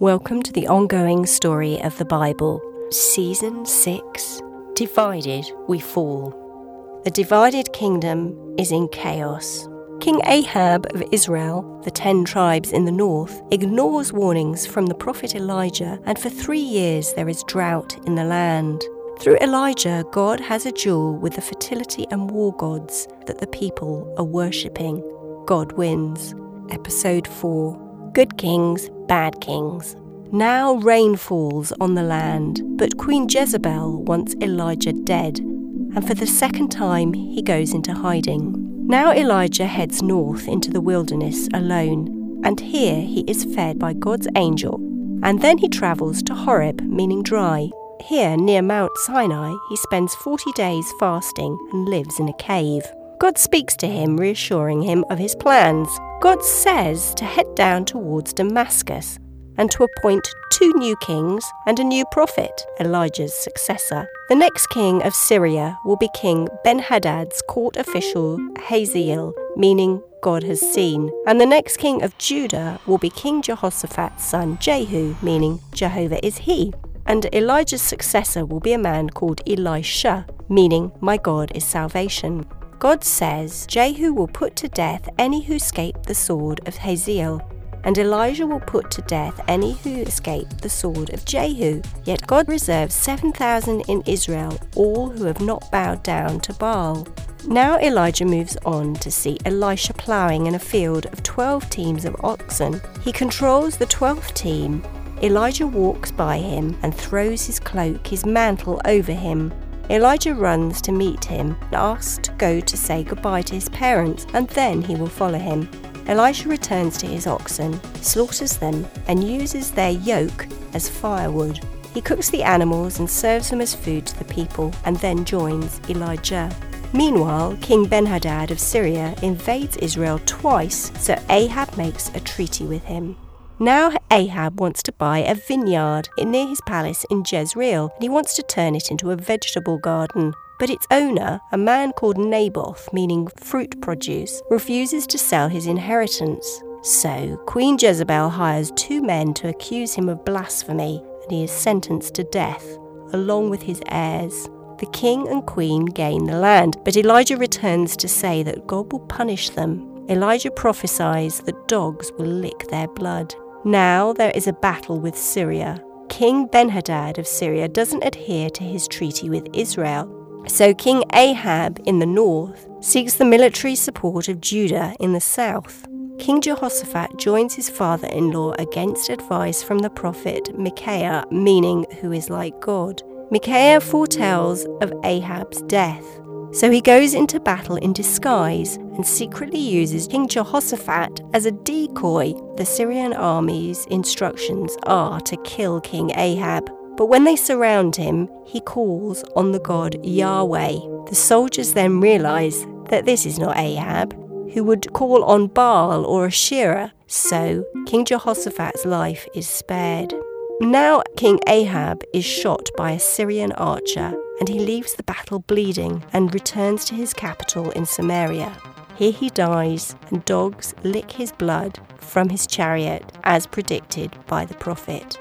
Welcome to the ongoing story of the Bible, Season 6 Divided We Fall. The divided kingdom is in chaos. King Ahab of Israel, the ten tribes in the north, ignores warnings from the prophet Elijah, and for three years there is drought in the land. Through Elijah, God has a duel with the fertility and war gods that the people are worshipping. God wins. Episode 4 Good Kings, Bad Kings. Now rain falls on the land, but Queen Jezebel wants Elijah dead, and for the second time he goes into hiding. Now Elijah heads north into the wilderness alone, and here he is fed by God's angel, and then he travels to Horeb, meaning dry. Here, near Mount Sinai, he spends 40 days fasting and lives in a cave. God speaks to him, reassuring him of his plans. God says to head down towards Damascus and to appoint two new kings and a new prophet, Elijah's successor. The next king of Syria will be King Ben Hadad's court official Hazael, meaning God has seen. And the next king of Judah will be King Jehoshaphat's son Jehu, meaning Jehovah is he. And Elijah's successor will be a man called Elisha, meaning my God is salvation. God says Jehu will put to death any who escape the sword of Hazael and Elijah will put to death any who escape the sword of Jehu. Yet God reserves 7,000 in Israel, all who have not bowed down to Baal. Now Elijah moves on to see Elisha ploughing in a field of 12 teams of oxen. He controls the 12th team. Elijah walks by him and throws his cloak, his mantle, over him. Elijah runs to meet him and asks to go to say goodbye to his parents, and then he will follow him. Elisha returns to his oxen, slaughters them, and uses their yoke as firewood. He cooks the animals and serves them as food to the people, and then joins Elijah. Meanwhile, King Benhadad of Syria invades Israel twice, so Ahab makes a treaty with him. Now Ahab wants to buy a vineyard near his palace in Jezreel, and he wants to turn it into a vegetable garden. But its owner, a man called Naboth, meaning fruit produce, refuses to sell his inheritance. So Queen Jezebel hires two men to accuse him of blasphemy, and he is sentenced to death, along with his heirs. The king and queen gain the land, but Elijah returns to say that God will punish them. Elijah prophesies that dogs will lick their blood. Now there is a battle with Syria. King Benhadad of Syria doesn't adhere to his treaty with Israel so King Ahab in the north seeks the military support of Judah in the south. King Jehoshaphat joins his father in law against advice from the prophet Micaiah, meaning who is like God. Micaiah foretells of Ahab's death. So he goes into battle in disguise and secretly uses King Jehoshaphat as a decoy. The Syrian army's instructions are to kill King Ahab. But when they surround him, he calls on the god Yahweh. The soldiers then realize that this is not Ahab, who would call on Baal or Asherah, so King Jehoshaphat's life is spared. Now King Ahab is shot by a Syrian archer, and he leaves the battle bleeding and returns to his capital in Samaria. Here he dies, and dogs lick his blood from his chariot, as predicted by the prophet.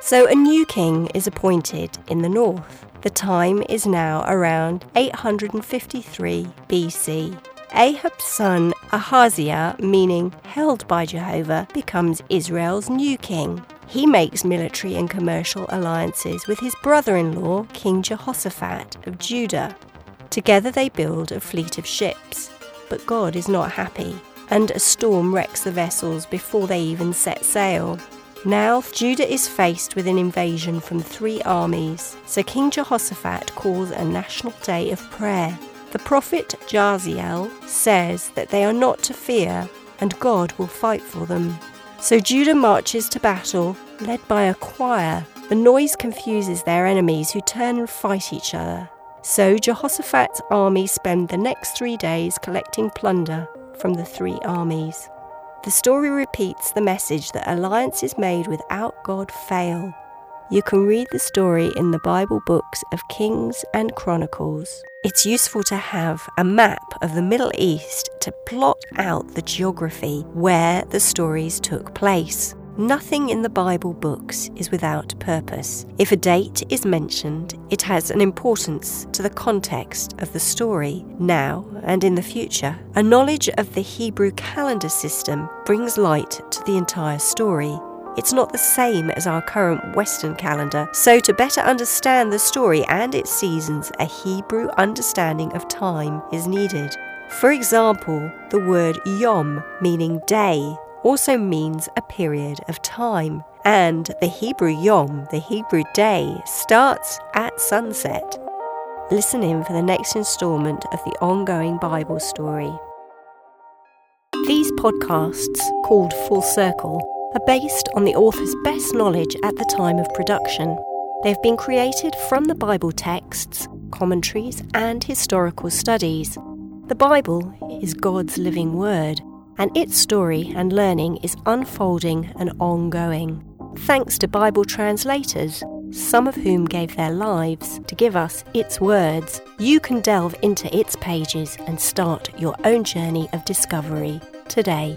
So a new king is appointed in the north. The time is now around 853 BC. Ahab's son Ahaziah, meaning held by Jehovah, becomes Israel's new king. He makes military and commercial alliances with his brother in law, King Jehoshaphat of Judah. Together they build a fleet of ships. But God is not happy, and a storm wrecks the vessels before they even set sail. Now Judah is faced with an invasion from three armies, so King Jehoshaphat calls a national day of prayer. The prophet Jaziel says that they are not to fear and God will fight for them. So Judah marches to battle, led by a choir. The noise confuses their enemies who turn and fight each other. So Jehoshaphat's army spend the next three days collecting plunder from the three armies. The story repeats the message that alliances made without God fail. You can read the story in the Bible books of Kings and Chronicles. It's useful to have a map of the Middle East to plot out the geography where the stories took place. Nothing in the Bible books is without purpose. If a date is mentioned, it has an importance to the context of the story, now and in the future. A knowledge of the Hebrew calendar system brings light to the entire story. It's not the same as our current Western calendar, so to better understand the story and its seasons, a Hebrew understanding of time is needed. For example, the word yom, meaning day, also means a period of time. And the Hebrew Yom, the Hebrew day, starts at sunset. Listen in for the next instalment of the ongoing Bible story. These podcasts, called Full Circle, are based on the author's best knowledge at the time of production. They have been created from the Bible texts, commentaries, and historical studies. The Bible is God's living word and its story and learning is unfolding and ongoing. Thanks to Bible translators, some of whom gave their lives to give us its words, you can delve into its pages and start your own journey of discovery today.